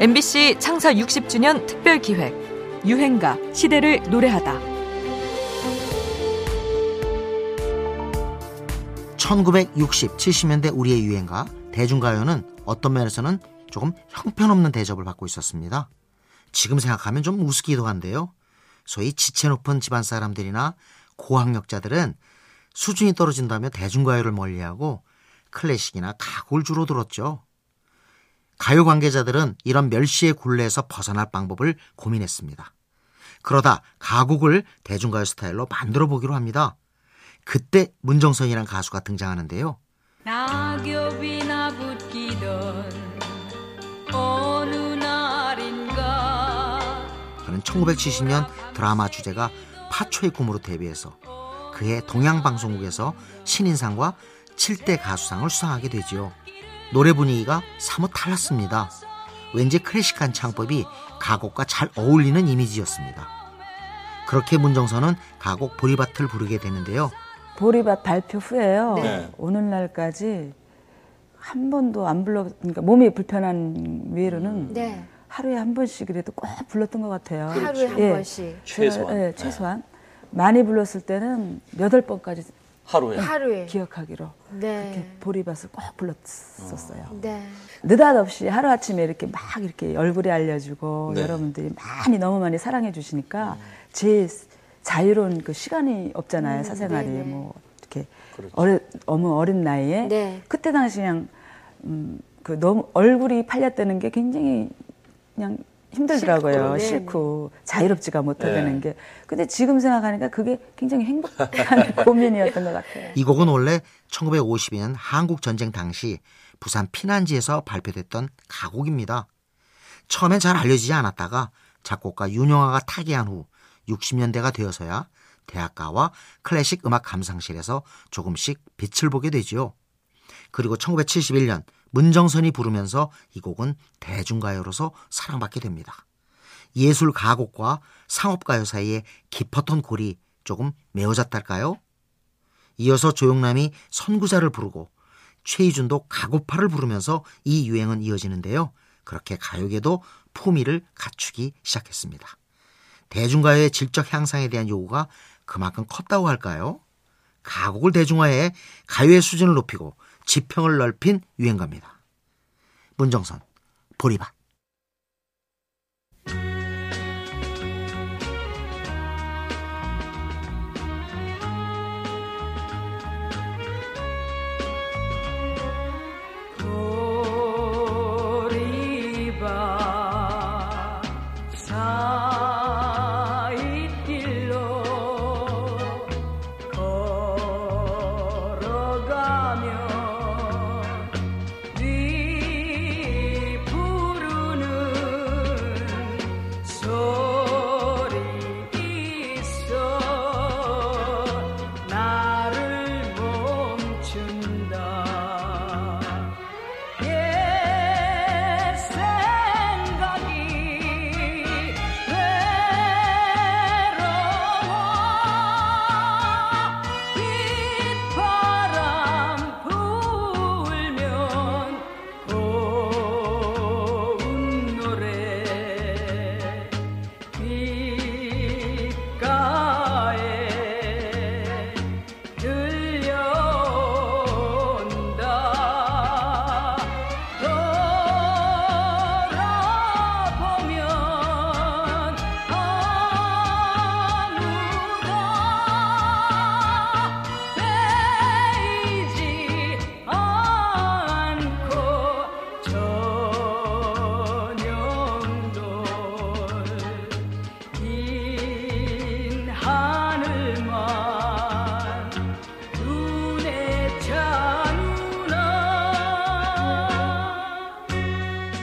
MBC 창사 60주년 특별 기획 유행가 시대를 노래하다. 1960, 70년대 우리의 유행가 대중가요는 어떤 면에서는 조금 형편없는 대접을 받고 있었습니다. 지금 생각하면 좀 우습기도 한데요. 소위 지체 높은 집안 사람들이나 고학력자들은 수준이 떨어진다며 대중가요를 멀리하고 클래식이나 가곡을 주로 들었죠. 가요 관계자들은 이런 멸시의 굴레에서 벗어날 방법을 고민했습니다. 그러다 가곡을 대중가요 스타일로 만들어 보기로 합니다. 그때 문정선이란 가수가 등장하는데요. 낙엽이나 붙기던 어느 날인가 그는 1970년 드라마 주제가 파초의 꿈으로 데뷔해서 그해 동양방송국에서 신인상과 7대 가수상을 수상하게 되지요. 노래 분위기가 사뭇 달랐습니다. 왠지 클래식한 창법이 가곡과 잘 어울리는 이미지였습니다. 그렇게 문정선은 가곡 보리밭을 부르게 되는데요. 보리밭 발표 후에요. 네. 오늘날까지 한 번도 안 불러, 그러니까 몸이 불편한 외로는 네. 하루에 한 번씩이라도 꼭 불렀던 것 같아요. 하루에 한 예. 번씩. 최소한. 예, 최소한. 많이 불렀을 때는 여덟 번까지 하루에 하루에 기억하기로 네. 그렇게 보리밭을 꼭 불렀었어요. 어. 네. 느닷없이 하루 아침에 이렇게 막 이렇게 얼굴에 알려주고 네. 여러분들이 많이 너무 많이 사랑해 주시니까 음. 제 자유로운 그 시간이 없잖아요 음, 사생활이 네네. 뭐 이렇게 그렇죠. 어린 너무 어린 나이에 네. 그때 당시 그냥 음, 그 너무 얼굴이 팔렸다는 게 굉장히 그냥 힘들더라고요. 싫고, 네. 싫고 자유롭지가 못하다는 네. 게. 근데 지금 생각하니까 그게 굉장히 행복한 고민이었던 것 같아요. 이 곡은 원래 1950년 한국 전쟁 당시 부산 피난지에서 발표됐던 가곡입니다. 처음엔 잘 알려지지 않았다가 작곡가 윤영아가 타계한 후 60년대가 되어서야 대학가와 클래식 음악 감상실에서 조금씩 빛을 보게 되지요. 그리고 1971년 문정선이 부르면서 이 곡은 대중가요로서 사랑받게 됩니다. 예술 가곡과 상업가요 사이에 깊었던 골이 조금 메어졌달까요? 이어서 조용남이 선구자를 부르고 최희준도 가고파를 부르면서 이 유행은 이어지는데요. 그렇게 가요계도 품위를 갖추기 시작했습니다. 대중가요의 질적 향상에 대한 요구가 그만큼 컸다고 할까요? 가곡을 대중화해 가요의 수준을 높이고 지평을 넓힌 유행가입니다. 문정선, 보리밭. God.